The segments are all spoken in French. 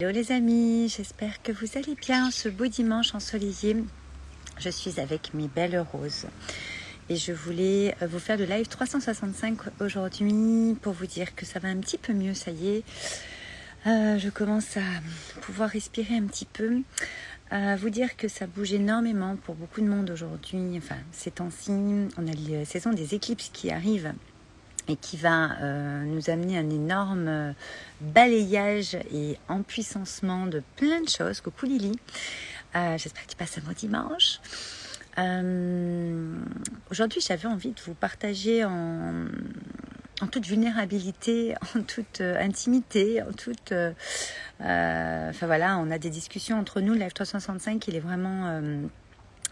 Hello les amis, j'espère que vous allez bien ce beau dimanche ensoleillé. Je suis avec mes belles roses et je voulais euh, vous faire le live 365 aujourd'hui pour vous dire que ça va un petit peu mieux, ça y est. Euh, je commence à pouvoir respirer un petit peu. À vous dire que ça bouge énormément pour beaucoup de monde aujourd'hui. Enfin, ces temps-ci, on a la saison des éclipses qui arrive et qui va euh, nous amener un énorme euh, balayage et empuissancement de plein de choses. Coucou Lily, euh, j'espère que tu passes un bon dimanche. Aujourd'hui, j'avais envie de vous partager en, toute vulnérabilité, en toute intimité, en toute... enfin voilà, on a des discussions entre nous. Live 365, il est vraiment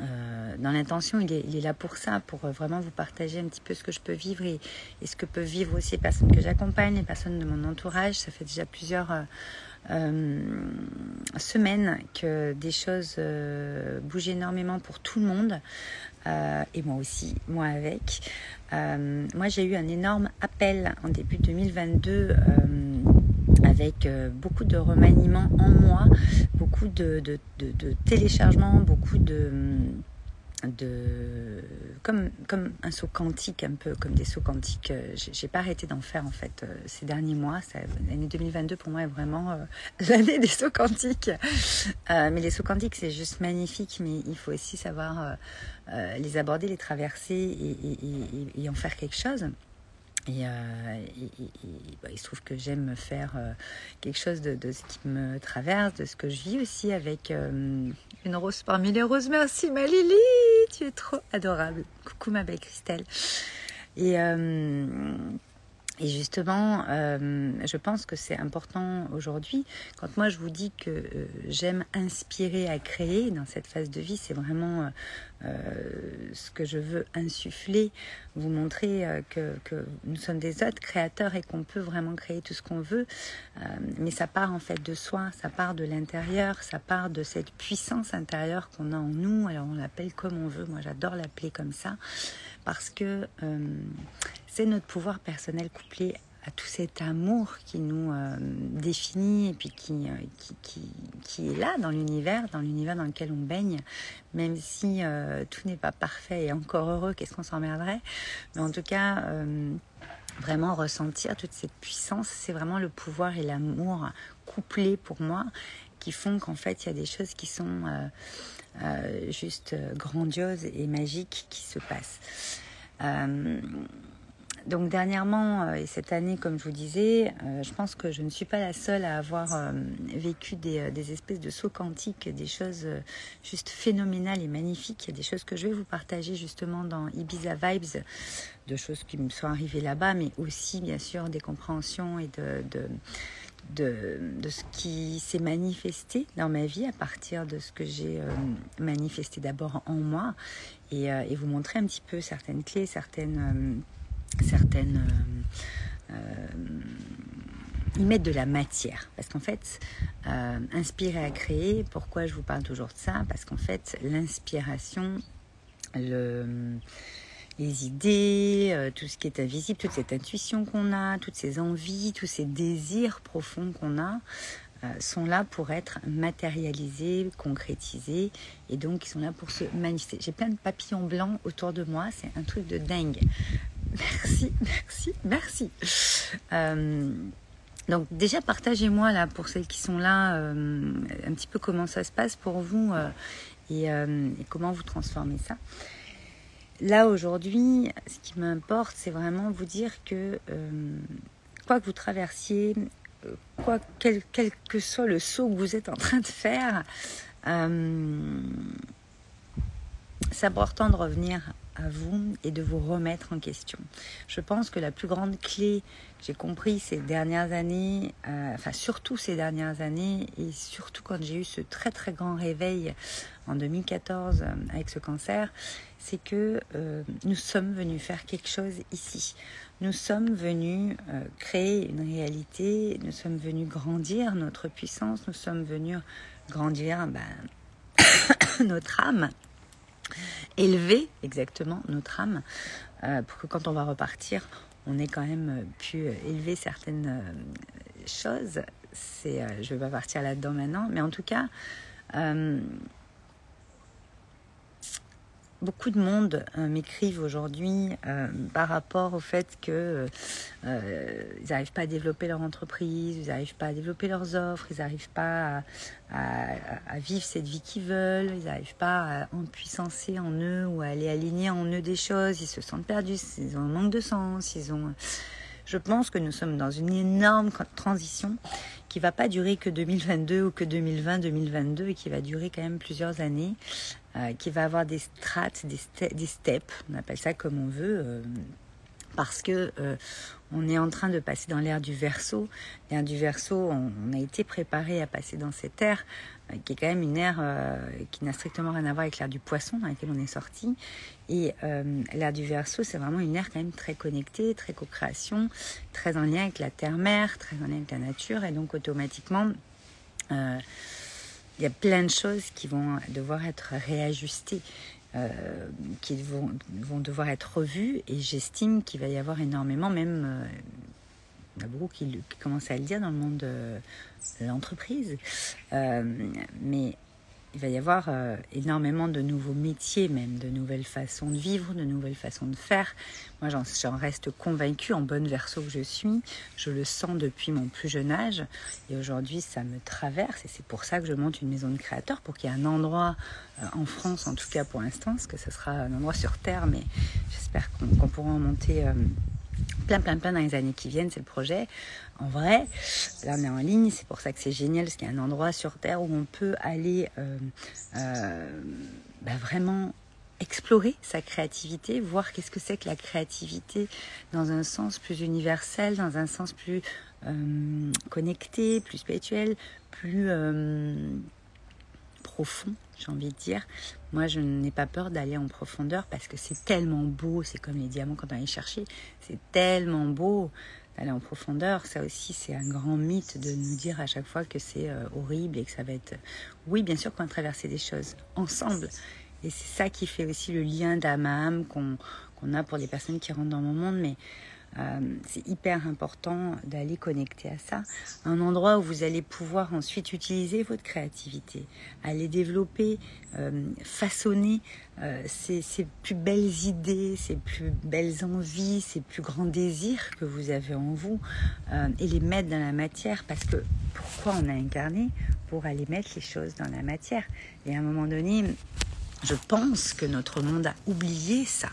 euh, dans l'intention, il est, là pour ça, pour euh, vraiment vous partager un petit peu ce que je peux vivre et, ce que peuvent vivre aussi les personnes que j'accompagne, les personnes de mon entourage. Ça fait déjà plusieurs euh, semaines que des choses bougent énormément pour tout le monde et moi aussi, moi avec. moi, j'ai eu un énorme appel en début 2022 avec euh, beaucoup de remaniements en moi, beaucoup de, téléchargements, beaucoup de, comme, un saut quantique, un peu comme des sauts quantiques. Euh, j'ai pas arrêté d'en faire en fait euh, ces derniers mois. L'année 2022 pour moi est vraiment l'année des sauts quantiques. mais les sauts quantiques c'est juste magnifique, mais il faut aussi savoir les aborder, les traverser et en faire quelque chose. Et, euh, bah, il se trouve que j'aime faire euh, quelque chose de, ce qui me traverse, de ce que je vis aussi avec euh, une rose parmi les roses. Merci ma Lily, tu es trop adorable. Coucou ma belle Christelle. Et et justement, euh, je pense que c'est important aujourd'hui. Quand moi je vous dis que euh, j'aime inspirer à créer dans cette phase de vie, c'est vraiment euh, ce que je veux insuffler, vous montrer que, que, nous sommes des autres créateurs et qu'on peut vraiment créer tout ce qu'on veut. mais ça part en fait de soi, ça part de l'intérieur, ça part de cette puissance intérieure qu'on a en nous. Alors on l'appelle comme on veut. Moi j'adore l'appeler comme ça parce que c'est notre pouvoir personnel couplé à tout cet amour qui nous euh, définit et puis qui, euh, qui, est là dans l'univers, dans l'univers dans lequel on baigne, même si euh, tout n'est pas parfait et encore heureux, qu'est-ce qu'on s'emmerderait? Mais en tout cas, vraiment ressentir toute cette puissance, c'est vraiment le pouvoir et l'amour couplés pour moi qui font qu'en fait, il y a des choses qui sont juste grandioses et magiques qui se passent. Donc dernièrement euh, et cette année, comme je vous disais, euh, je pense que je ne suis pas la seule à avoir euh, vécu des, espèces de sauts quantiques, des choses juste phénoménales et magnifiques. Il y a des choses que je vais vous partager justement dans Ibiza Vibes, de choses qui me sont arrivées là-bas, mais aussi bien sûr des compréhensions et de, de de, ce qui s'est manifesté dans ma vie à partir de ce que j'ai manifesté d'abord en moi et, vous montrer un petit peu certaines clés, certaines euh, y mettre de la matière. Parce qu'en fait, euh, inspirer à créer, pourquoi je vous parle toujours de ça? Parce qu'en fait, l'inspiration, le, les idées, tout ce qui est invisible, toute cette intuition qu'on a, toutes ces envies, tous ces désirs profonds qu'on a, sont là pour être matérialisés, concrétisés, et donc ils sont là pour se manifester. J'ai plein de papillons blancs autour de moi, c'est un truc de dingue. Merci, merci, merci. Euh, donc déjà partagez-moi là pour celles qui sont là euh, un petit peu comment ça se passe pour vous euh, et, comment vous transformez ça. Là aujourd'hui, ce qui m'importe, c'est vraiment vous dire que quoi que vous traversiez, quoi quel, que soit le saut que vous êtes en train de faire, c'est important de revenir vous et de vous remettre en question. Je pense que la plus grande clé, j'ai compris ces dernières années, euh, enfin surtout ces dernières années, et surtout quand j'ai eu ce très très grand réveil en 2014 euh, avec ce cancer, c'est que euh, nous sommes venus faire quelque chose ici. Nous sommes venus créer une réalité, nous sommes venus grandir notre puissance, nous sommes venus grandir ben, notre âme élever exactement notre âme euh, pour que quand on va repartir, on ait quand même pu élever certaines euh, choses, c'est, euh, je vais pas partir là-dedans maintenant, mais en tout cas, euh, beaucoup de monde euh, m'écrivent aujourd'hui euh, par rapport au fait que euh, n'arrivent pas à développer leur entreprise, ils n'arrivent pas à développer leurs offres, ils n'arrivent pas à, à, vivre cette vie qu'ils veulent, ils n'arrivent pas à empuissancer en eux ou à aller aligner en eux des choses, ils se sentent perdus, ils ont un manque de sens, ils ont... Je pense que nous sommes dans une énorme transition qui va pas durer que 2022 ou que 2020-2022 et qui va durer quand même plusieurs années, euh, qui va avoir des strates, des, steps, on appelle ça comme on veut. Euh, parce que euh, on est en train de passer dans l'ère du verso. L'ère du verso, on, a été préparé à passer dans cette ère, euh, qui est quand même une ère euh, qui n'a strictement rien à voir avec l'ère du poisson dans laquelle on est sorti. Et l'ère du verso, c'est vraiment une ère quand même très connectée, très co-création, très en lien avec la terre-mère, très en lien avec la nature, et donc automatiquement. il y a plein de choses qui vont devoir être réajustées. Euh, qui vont, vont, devoir être revus et j'estime qu'il va y avoir énormément, même euh, beaucoup qui, commencent à le dire dans le monde de, de l'entreprise, euh, mais il va y avoir euh, énormément de nouveaux métiers, même de nouvelles façons de vivre, de nouvelles façons de faire. Moi, j'en reste convaincue, en bonne verso que je suis. Je le sens depuis mon plus jeune âge. Et aujourd'hui, ça me traverse. Et c'est pour ça que je monte une maison de créateurs, pour qu'il y ait un endroit, euh, en France en tout cas pour l'instant, parce que ce sera un endroit sur Terre, mais j'espère qu'on pourra en monter. Euh, plein, plein, plein dans les années qui viennent, c'est le projet. En vrai, là on est en ligne, c'est pour ça que c'est génial, parce qu'il y a un endroit sur Terre où on peut aller euh, euh, bah vraiment explorer sa créativité, voir qu'est-ce que c'est que la créativité dans un sens plus universel, dans un sens plus euh, connecté, plus spirituel, plus profond, j'ai envie de dire. Moi, je n'ai pas peur d'aller en profondeur parce que c'est tellement beau. C'est comme les diamants quand on les chercher. C'est tellement beau d'aller en profondeur. Ça aussi, c'est un grand mythe de nous dire à chaque fois que c'est euh, horrible et que ça va être. Oui, bien sûr qu'on va traverser des choses ensemble. Et c'est ça qui fait aussi le lien d'âme à âme qu'on a pour les personnes qui rentrent dans mon monde. Mais euh, c'est hyper important d'aller connecter à ça. Un endroit où vous allez pouvoir ensuite utiliser votre créativité, aller développer, euh, façonner euh, ces, plus belles idées, ces plus belles envies, ces plus grands désirs que vous avez en vous et les mettre dans la matière. Parce que pourquoi on a incarné? Pour aller mettre les choses dans la matière. Et à un moment donné, je pense que notre monde a oublié ça,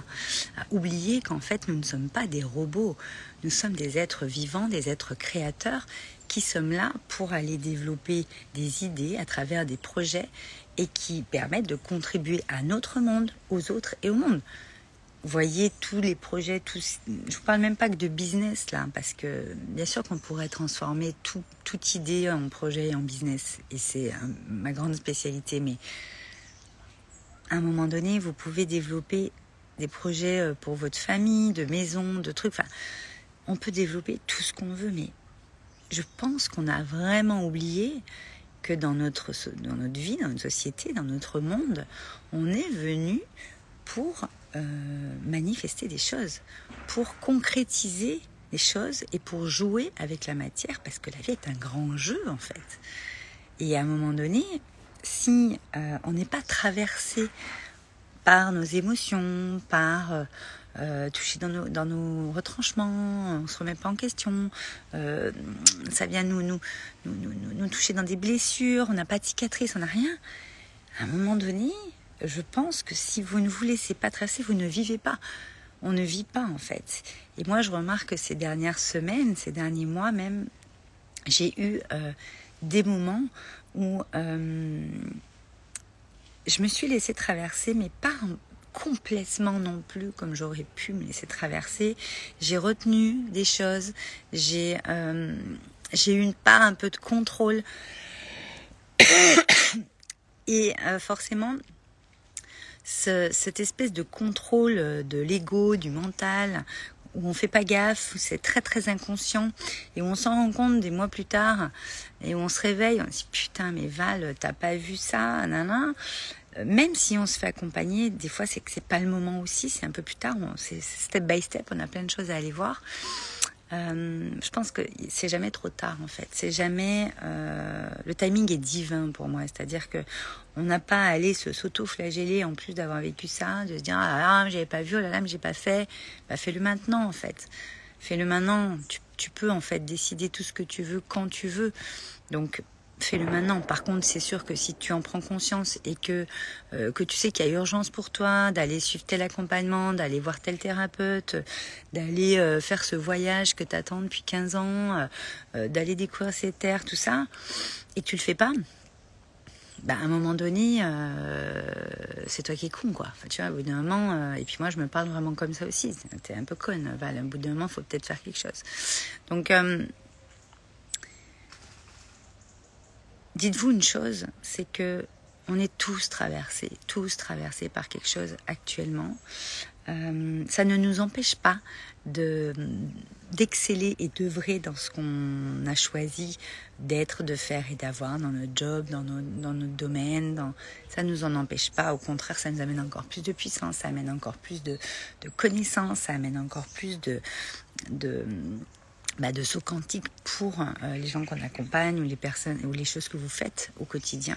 a oublié qu'en fait nous ne sommes pas des robots, nous sommes des êtres vivants, des êtres créateurs qui sommes là pour aller développer des idées à travers des projets et qui permettent de contribuer à notre monde, aux autres et au monde. Voyez tous les projets, tous, je vous parle même pas que de business là, parce que bien sûr qu'on pourrait transformer tout, toute idée en projet et en business, et c'est ma grande spécialité, mais à un moment donné, vous pouvez développer des projets euh, pour votre famille, de maison, de trucs. Enfin, on peut développer tout ce qu'on veut, mais je pense qu'on a vraiment oublié que dans notre, dans notre vie, dans notre société, dans notre monde, on est venu pour euh, manifester des choses, pour concrétiser des choses et pour jouer avec la matière, parce que la vie est un grand jeu en fait. Et à un moment donné, si euh, on n'est pas traversé par nos émotions, par euh, euh, toucher dans nos, dans nos retranchements, on se remet pas en question, ça vient nous nous, nous, nous, nous, toucher dans des blessures, on n'a pas de cicatrice, on n'a rien. À un moment donné, je pense que si vous ne vous laissez pas tracer, vous ne vivez pas. On ne vit pas en fait. Et moi, je remarque que ces dernières semaines, ces derniers mois même, j'ai eu des moments où euh, je me suis laissée traverser, mais pas complètement non plus comme j'aurais pu me laisser traverser. J'ai retenu des choses, j'ai euh, j'ai eu une part un peu de contrôle. Et euh, forcément, ce, cette espèce de contrôle de l'ego, du mental, où on fait pas gaffe, où c'est très très inconscient et où on s'en rend compte des mois plus tard et où on se réveille, on se dit putain mais Val, t'as pas vu ça, nana. Euh, même si on se fait accompagner, des fois c'est que c'est pas le moment aussi, c'est un peu plus tard, c'est step by step, on a plein de choses à aller voir. Euh, je pense que c'est jamais trop tard en fait. C'est jamais euh, le timing est divin pour moi. C'est-à-dire que on n'a pas à aller se s'auto-flageller en plus d'avoir vécu ça, de se dire ah là, j'avais pas vu, oh là là, mais j'ai pas fait. Bah fais-le maintenant en fait. Fais-le maintenant. Tu, tu peux en fait décider tout ce que tu veux quand tu veux. Donc fais-le maintenant. Par contre, c'est sûr que si tu en prends conscience et que, euh, que tu sais qu'il y a urgence pour toi, d'aller suivre tel accompagnement, d'aller voir tel thérapeute, d'aller euh, faire ce voyage que tu attends depuis 15 ans, euh, d'aller découvrir ces terres, tout ça, et tu le fais pas, bah, à un moment donné, c'est toi qui es con, quoi. Tu vois, au bout d'un moment, et puis moi, je me parle vraiment comme ça aussi. T'es un peu conne. Voilà, au bout d'un moment, faut peut-être faire quelque chose. Donc, dites-vous une chose, c'est que on est tous traversés, tous traversés par quelque chose actuellement. Euh, ça ne nous empêche pas de d'exceller et d'œuvrer dans ce qu'on a choisi d'être, de faire et d'avoir dans notre job, dans, dans notre domaine. Ça ne nous en empêche pas. Au contraire, ça nous amène encore plus de puissance, ça amène encore plus de, de connaissances, ça amène encore plus de, de bah, de saut quantique pour euh, les gens qu'on accompagne ou les personnes ou les choses que vous faites au quotidien.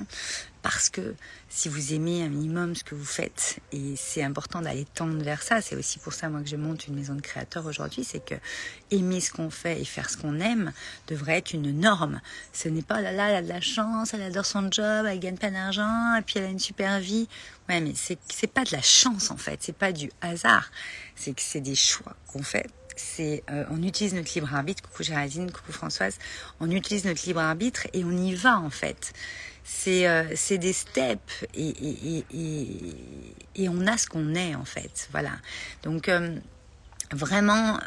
Parce que si vous aimez un minimum ce que vous faites et c'est important d'aller tendre vers ça c'est aussi pour ça moi que je monte une maison de créateurs aujourd'hui c'est que aimer ce qu'on fait et faire ce qu'on aime devrait être une norme. Ce n'est pas là là elle a de la chance elle adore son job elle gagne pas d'argent et puis elle a une super vie. Ouais mais c'est c'est pas de la chance en fait. C'est pas du hasard. C'est que c'est des choix qu'on fait c'est euh, on utilise notre libre arbitre. Coucou Géraldine, coucou Françoise. On utilise notre libre arbitre et on y va en fait. C'est euh, des steps et, on a ce qu'on est en fait. Voilà. Donc euh, vraiment.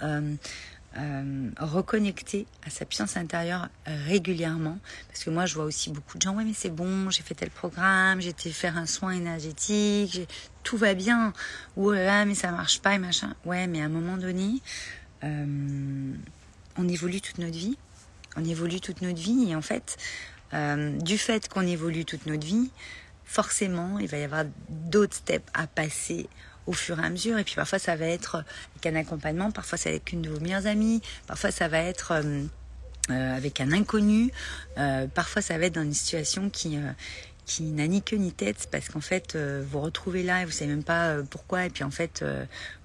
reconnecter à sa puissance intérieure régulièrement parce que moi je vois aussi beaucoup de gens ouais mais c'est bon j'ai fait tel programme j'ai été faire un soin énergétique tout va bien ou là mais ça marche pas et machin ouais mais à un moment donné euh, on évolue toute notre vie. On évolue toute notre vie et en fait, euh, du fait qu'on évolue toute notre vie, forcément, il va y avoir d'autres steps à passer au fur et à mesure. Et puis parfois, ça va être avec un accompagnement, parfois va être une de vos meilleures amies, parfois ça va être euh, avec un inconnu, parfois ça va être dans une situation qui qui n'a ni queue ni tête parce qu'en fait vous vous retrouvez là et vous savez même pas pourquoi et puis en fait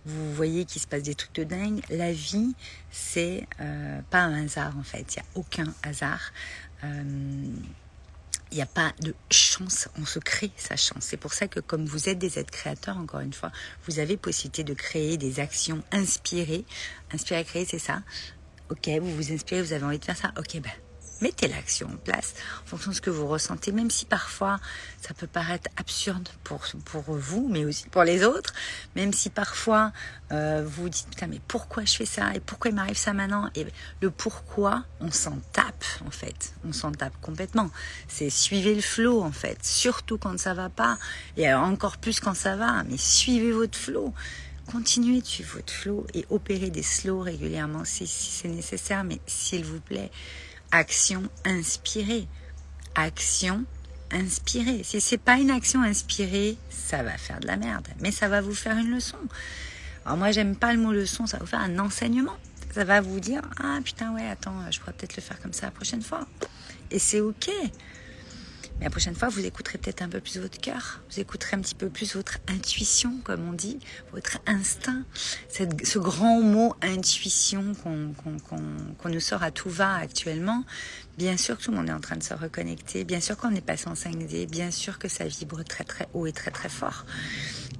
vous voyez qu'il se passe des trucs de dingue. La vie, c'est euh, pas un hasard en fait. Il n'y a aucun hasard. Euh, il n'y a pas de chance, on se crée sa chance. C'est pour ça que comme vous êtes des êtres créateurs, encore une fois, vous avez possibilité de créer des actions inspirées. Inspirer à créer, c'est ça. Ok, vous vous inspirez, vous avez envie de faire ça. Ok, ben mettez l'action en place en fonction de ce que vous ressentez, même si parfois ça peut paraître absurde pour, pour vous, mais aussi pour les autres, même si parfois euh, vous vous dites, putain, mais pourquoi je fais ça et pourquoi il m'arrive ça maintenant Et le pourquoi, on s'en tape en fait, on s'en tape complètement. C'est suivez le flow en fait, surtout quand ça va pas, et encore plus quand ça va, mais suivez votre flow. Continuez de suivre votre flow et opérez des slows régulièrement si c'est nécessaire, mais s'il vous plaît, action inspirée. Action inspirée. Si c'est pas une action inspirée, ça va faire de la merde, mais ça va vous faire une leçon. Alors moi j'aime pas le mot leçon, ça va vous faire un enseignement. Ça va vous dire ah putain ouais attends je pourrais peut-être le faire comme ça la prochaine fois. Et c'est ok. Mais la prochaine fois, vous écouterez peut-être un peu plus votre cœur, vous écouterez un petit peu plus votre intuition, comme on dit, votre instinct, ce grand mot intuition qu'on nous sort à tout va actuellement. Bien sûr que tout le monde est en train de se reconnecter, bien sûr qu'on est passé en 5D, bien sûr que ça vibre très très haut et très très fort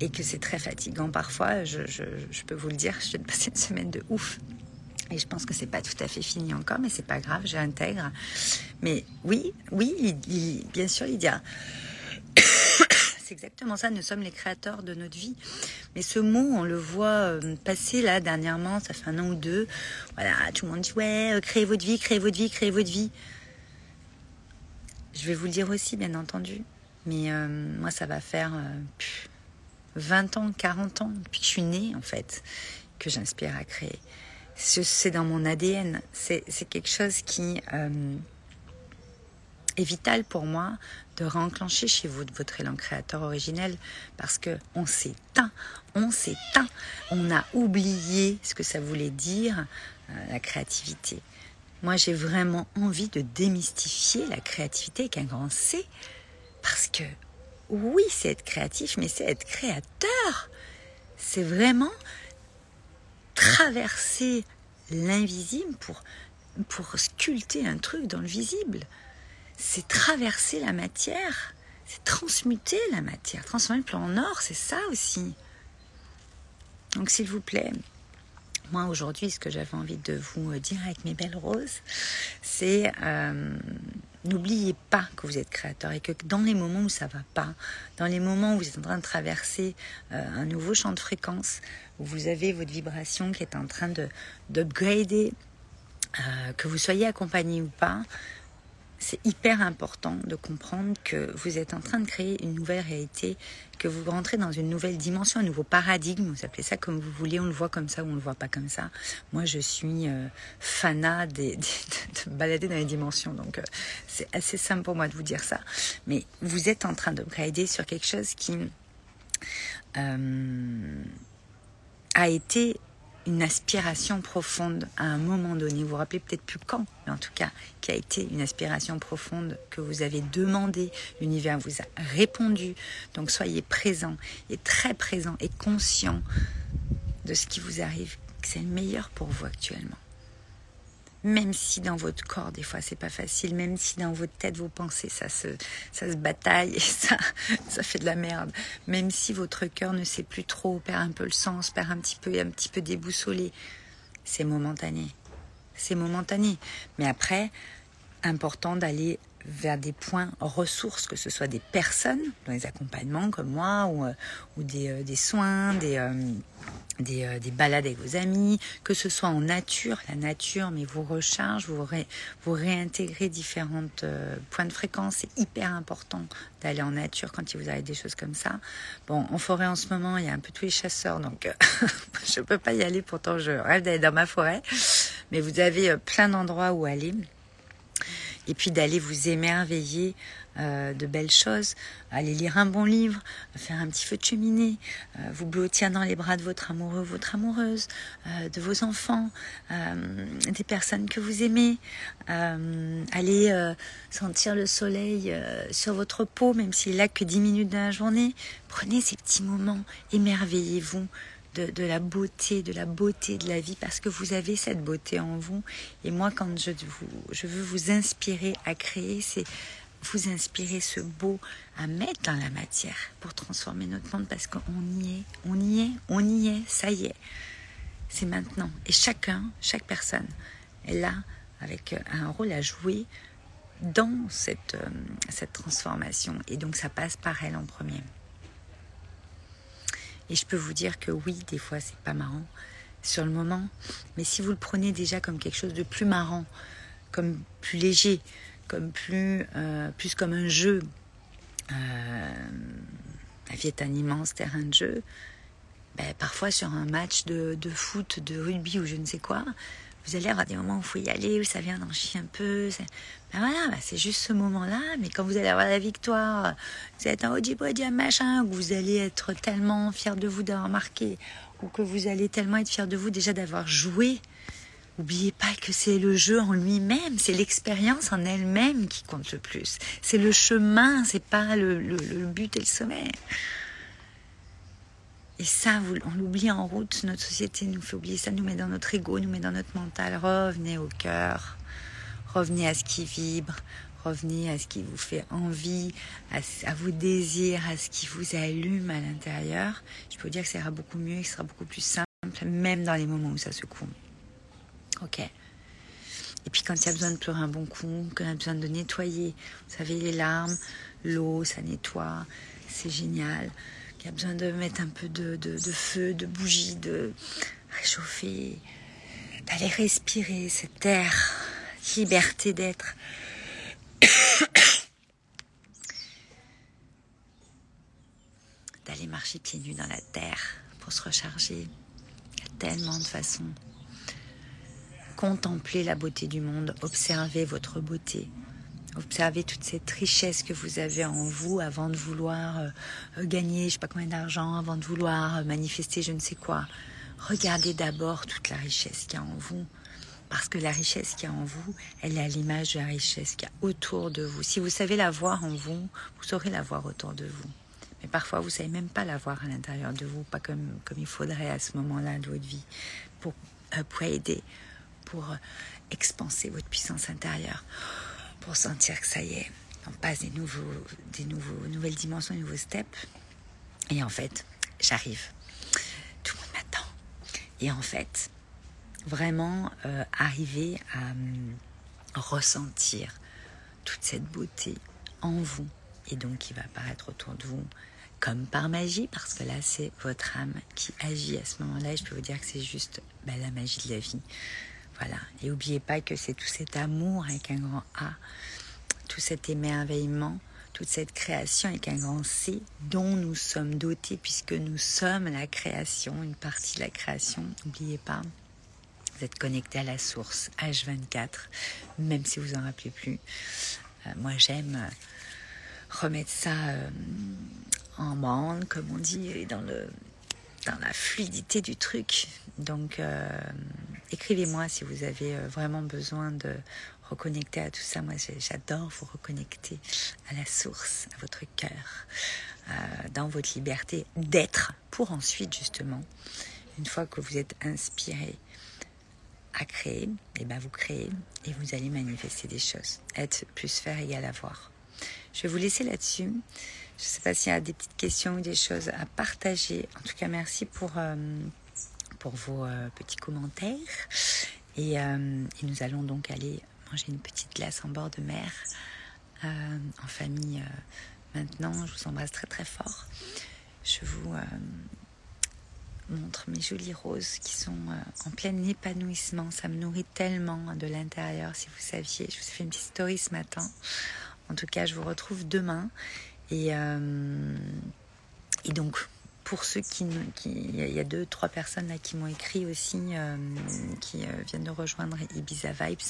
et que c'est très fatigant parfois. Je, je, je peux vous le dire, je viens de passer une semaine de ouf. Et je pense que c'est pas tout à fait fini encore, mais c'est pas grave, j'intègre. Mais oui, oui, bien sûr, Lydia. c'est exactement ça, nous sommes les créateurs de notre vie. Mais ce mot, on le voit euh, passer là dernièrement, ça fait un an ou deux. Voilà, tout le monde dit ouais, euh, créez votre vie, créez votre vie, créez votre vie. Je vais vous le dire aussi, bien entendu. Mais euh, moi, ça va faire 20 ans, 40 ans, depuis que je suis née, en fait, que j'inspire à créer c'est dans mon ADN. C'est quelque chose qui euh, est vital pour moi de réenclencher chez vous votre élan créateur originel parce que on s'éteint, on s'éteint, on a oublié ce que ça voulait dire la créativité. Moi, j'ai vraiment envie de démystifier la créativité avec un grand C, parce que oui, c'est être créatif, mais c'est être créateur. C'est vraiment traverser l'invisible pour, sculpter un truc dans le visible. C'est traverser la matière, c'est transmuter la matière, transformer le plan en or, c'est ça aussi. Donc s'il vous plaît, moi aujourd'hui, ce que j'avais envie de vous dire avec mes belles roses, c'est euh, n'oubliez pas que vous êtes créateur et que dans les moments où ça va pas, dans les moments où vous êtes en train de traverser euh, un nouveau champ de fréquence, où vous avez votre vibration qui est en train de d'upgrader, euh, que vous soyez accompagné ou pas, c'est hyper important de comprendre que vous êtes en train de créer une nouvelle réalité, que vous rentrez dans une nouvelle dimension, un nouveau paradigme. Vous appelez ça comme vous voulez, on le voit comme ça ou on le voit pas comme ça. Moi, je suis euh, de balader dans les dimensions, donc euh, c'est assez simple pour moi de vous dire ça. Mais vous êtes en train d'upgrader sur quelque chose qui euh, a été une aspiration profonde à un moment donné. Vous vous rappelez peut-être plus quand, mais en tout cas, qui a été une aspiration profonde que vous avez demandé. L'univers vous a répondu. Donc soyez présent et très présent et conscient de ce qui vous arrive, que c'est le meilleur pour vous actuellement même si dans votre corps des fois c'est pas facile, même si dans votre tête vos pensées ça se ça se bataille et ça ça fait de la merde, même si votre cœur ne sait plus trop, perd un peu le sens, perd un petit peu un petit peu déboussolé, c'est momentané, c'est momentané. Mais après, important d'aller vers des points ressources, que ce soit des personnes dans les accompagnements comme moi, ou, euh, ou des, euh, des, soins, des, euh, des, des, balades avec vos amis, que ce soit en nature, la nature, mais vous recharge, vous, vous réintégrez différents points de fréquence. C'est hyper important d'aller en nature quand il vous arrive des choses comme ça. Bon, en forêt en ce moment, il y a un peu tous les chasseurs, donc je ne peux pas y aller, pourtant je rêve d'aller dans ma forêt. Mais vous avez plein d'endroits où aller et puis d'aller vous émerveiller euh, de belles choses, aller lire un bon livre, faire un petit feu de cheminée, euh, vous blottir dans les bras de votre amoureux, votre amoureuse, euh, de vos enfants, des personnes que vous aimez, aller sentir le soleil sur votre peau, même s'il là que 10 minutes dans la journée. Prenez ces petits moments, émerveillez-vous de, la beauté, de la beauté de la vie, parce que vous avez cette beauté en vous. Et moi, quand je, je veux vous inspirer à créer, c'est vous inspirer ce beau à mettre dans la matière pour transformer notre monde, parce qu'on y est, on y est, on y est, ça y est. C'est maintenant. Et chacun, chaque personne est là avec un rôle à jouer dans cette, euh, cette transformation. Et donc ça passe par elle en premier. Et je peux vous dire que oui, des fois, c'est pas marrant sur le moment. Mais si vous le prenez déjà comme quelque chose de plus marrant, comme plus léger, comme plus, euh, plus comme un jeu, euh, la vie est un immense terrain de jeu. Ben, parfois sur un match de, de, foot, de rugby ou je ne sais quoi, vous allez avoir des moments où il faut y aller, où ça vient d'en chier un peu. Ben voilà, ben c'est juste ce moment-là. Mais quand vous allez avoir la victoire, vous êtes un un machin, où vous allez être tellement fier de vous d'avoir marqué, ou que vous allez tellement être fier de vous déjà d'avoir joué. N'oubliez pas que c'est le jeu en lui-même, c'est l'expérience en elle-même qui compte le plus. C'est le chemin, c'est pas le, but et le sommet. Et ça, on l'oublie en route. Notre société nous fait oublier ça, nous met dans notre ego, nous met dans notre mental. Revenez au cœur. Revenez à ce qui vibre. Revenez à ce qui vous fait envie, à, vos désirs, à ce qui vous allume à l'intérieur. Je peux vous dire que ça ira beaucoup mieux, que ce sera beaucoup plus simple, même dans les moments où ça secoue. Ok. Et puis quand il y a besoin de pleurer un bon coup, quand il y a besoin de nettoyer, vous savez, les larmes, l'eau, ça nettoie, c'est génial. Il y a besoin de mettre un peu de, feu, de bougie, de réchauffer, d'aller respirer cet air, liberté d'être. d'aller marcher pieds nus dans la terre pour se recharger. Il y a tellement de façons. Contempler la beauté du monde, observer votre beauté, Observez toute cette richesse que vous avez en vous avant de vouloir euh, euh, gagner, je sais pas combien d'argent, avant de vouloir euh, manifester je ne sais quoi. Regardez d'abord toute la richesse qu'il y a en vous. Parce que la richesse qu'il y a en vous, elle est à l'image de la richesse qu'il y a autour de vous. Si vous savez la voir en vous, vous saurez la voir autour de vous. Mais parfois, vous ne savez même pas la voir à l'intérieur de vous, pas comme, comme il faudrait à ce moment-là de votre vie, pour, pour aider, pour euh, expanser votre puissance intérieure, pour sentir que ça y est, on passe des, nouveaux, des nouveaux, nouvelles dimensions, des nouveaux steps. Et en fait, j'arrive. Tout le monde m'attend. Et en fait, vraiment euh, arriver à hum, ressentir toute cette beauté en vous et donc qui va apparaître autour de vous comme par magie parce que là c'est votre âme qui agit à ce moment-là et je peux vous dire que c'est juste bah, la magie de la vie voilà et n'oubliez pas que c'est tout cet amour avec un grand A tout cet émerveillement toute cette création avec un grand C dont nous sommes dotés puisque nous sommes la création une partie de la création n'oubliez pas vous êtes connecté à la source H24, même si vous en rappelez plus. Euh, moi, j'aime euh, remettre ça euh, en bande, comme on dit, dans le dans la fluidité du truc. Donc, écrivez-moi si vous avez vraiment besoin de reconnecter à tout ça. Moi, j'adore vous reconnecter à la source, à votre cœur, dans votre liberté d'être, pour ensuite, justement, une fois que vous êtes inspiré, à créer, et eh ben vous créez et vous allez manifester des choses. Être plus faire égale avoir. Je vais vous laisser là-dessus. Je ne sais pas s'il y a des petites questions ou des choses à partager. En tout cas, merci pour, euh, pour vos euh, petits commentaires. Et, euh, et, nous allons donc aller manger une petite glace en bord de mer en famille maintenant. Je vous embrasse très très fort. Je vous montre mes jolies roses qui sont en plein épanouissement. Ça me nourrit tellement de l'intérieur, si vous saviez. Je vous ai fait une petite story ce matin. En tout cas, je vous retrouve demain. Et, euh, et donc, pour ceux qui, il y a deux, trois personnes là qui m'ont écrit aussi, euh, qui viennent de rejoindre Ibiza Vibes.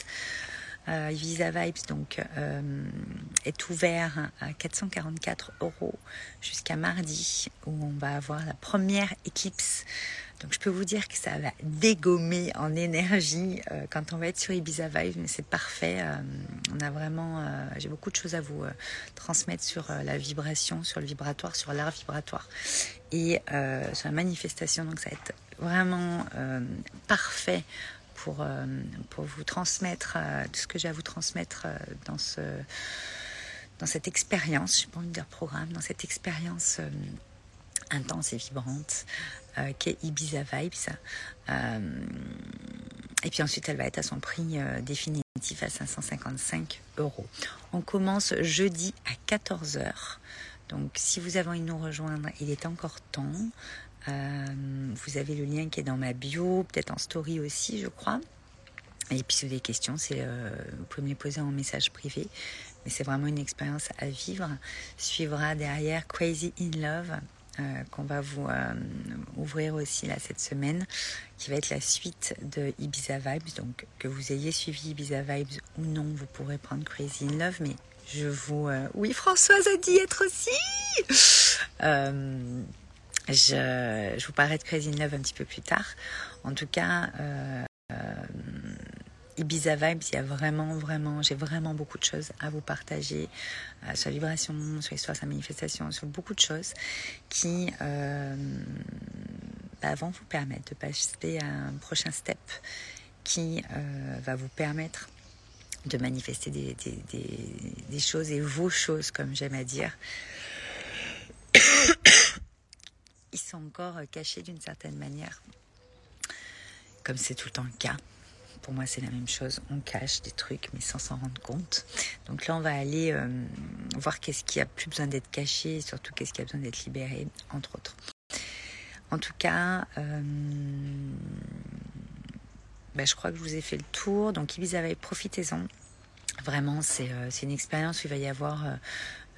Euh, Visa Vibes donc euh, est ouvert à 444 euros jusqu'à mardi où on va avoir la première éclipse. Donc je peux vous dire que ça va dégommer en énergie euh, quand on va être sur Ibiza Vibes, mais c'est parfait. on a vraiment, j'ai beaucoup de choses à vous transmettre sur la vibration, sur le vibratoire, sur l'art vibratoire et sur la manifestation. Donc ça va être vraiment parfait pour, euh, pour vous transmettre euh, tout ce que j'ai à vous transmettre euh, dans, ce, dans cette expérience, je ne pas envie de dire programme, dans cette expérience intense et vibrante qu'est Ibiza Vibes. et puis ensuite, elle va être à son prix définitif à 555 euros. On commence jeudi à 14h. Donc, si vous avez envie de nous rejoindre, il est encore temps. Euh, vous avez le lien qui est dans ma bio, peut-être en story aussi, je crois. Et puis si vous avez des questions, c'est, euh, vous pouvez me les poser en message privé. Mais c'est vraiment une expérience à vivre. Suivra derrière Crazy in Love, euh, qu'on va vous ouvrir aussi là cette semaine, qui va être la suite de Ibiza Vibes. Donc que vous ayez suivi Ibiza Vibes ou non, vous pourrez prendre Crazy in Love. Mais je vous... Oui, Françoise a dit être aussi je, vous parlerai de Crazy in Love un petit peu plus tard. En tout cas, euh, Ibiza Vibes, il y a vraiment, vraiment, j'ai vraiment beaucoup de choses à vous partager euh, sur la vibration, sur l'histoire, sa manifestation, sur beaucoup de choses qui euh, bah, vont vous permettre de passer à un prochain step qui euh, va vous permettre de manifester des, choses et vos choses, comme j'aime à dire encore cachés d'une certaine manière. Comme c'est tout le temps le cas. Pour moi, c'est la même chose. On cache des trucs, mais sans s'en rendre compte. Donc là, on va aller euh, voir qu'est-ce qui a plus besoin d'être caché surtout qu'est-ce qui a besoin d'être libéré, entre autres. En tout cas, euh, bah, je crois que je vous ai fait le tour. Donc, Ibiza profitez-en. Vraiment, c'est euh, une expérience où il va y avoir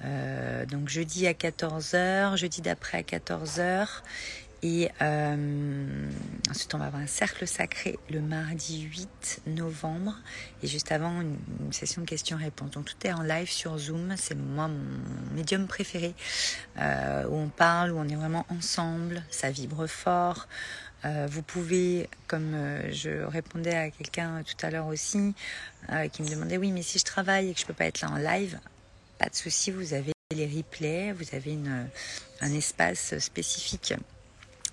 euh, donc jeudi à 14h, jeudi d'après à 14h. Et euh, ensuite, on va avoir un cercle sacré le mardi 8 novembre. Et juste avant, une, session de questions-réponses. Donc, tout est en live sur Zoom. C'est moi, mon médium préféré. Euh, où on parle, où on est vraiment ensemble. Ça vibre fort. vous pouvez, comme je répondais à quelqu'un tout à l'heure aussi, qui me demandait oui, mais si je travaille et que je peux pas être là en live, pas de souci, vous avez les replays, vous avez une, un espace spécifique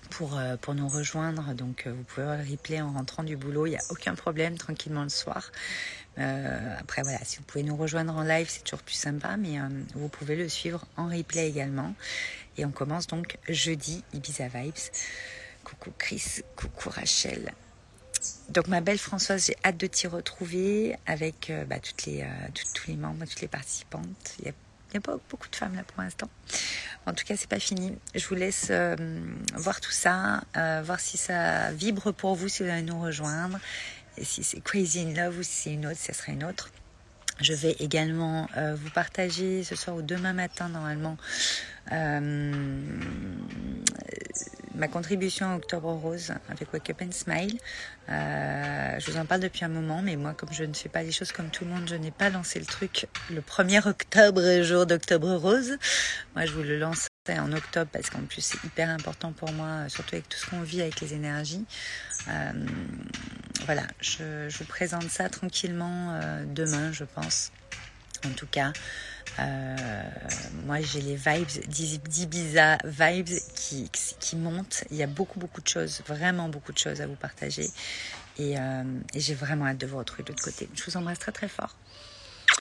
pour, euh, pour nous rejoindre. Donc, euh, vous pouvez voir le replay en rentrant du boulot. Il n'y a aucun problème, tranquillement le soir. Euh, après, voilà, si vous pouvez nous rejoindre en live, c'est toujours plus sympa, mais vous pouvez le suivre en replay également. Et on commence donc jeudi, Ibiza Vibes. Coucou Chris, coucou Rachel. Donc ma belle Françoise, j'ai hâte de t'y retrouver avec bah, toutes les, tous les membres, toutes les participantes. Il y a n'y a pas beaucoup de femmes là pour l'instant. En tout cas, c'est pas fini. Je vous laisse euh, voir tout ça, euh, voir si ça vibre pour vous, si vous allez nous rejoindre. Et si c'est Crazy in Love ou si c'est une autre, ça sera une autre. Je vais également euh, vous partager ce soir ou demain matin normalement ma contribution à Octobre Rose avec Wake Up and Smile. Euh, je vous en parle depuis un moment, mais moi, comme je ne fais pas les choses comme tout le monde, je n'ai pas lancé le truc le 1er octobre, jour d'Octobre Rose. Moi, je vous le lance en octobre parce qu'en plus, c'est hyper important pour moi, surtout avec tout ce qu'on vit avec les énergies. Euh, voilà, je, vous présente ça tranquillement euh, demain, je pense. En tout cas, euh, moi, j'ai les vibes d'Ibiza, vibes qui, montent. Il y a beaucoup, beaucoup de choses, vraiment beaucoup de choses à vous partager. Et, euh, et j'ai vraiment hâte de vous retrouver de l'autre côté. Je vous embrasse très, très fort.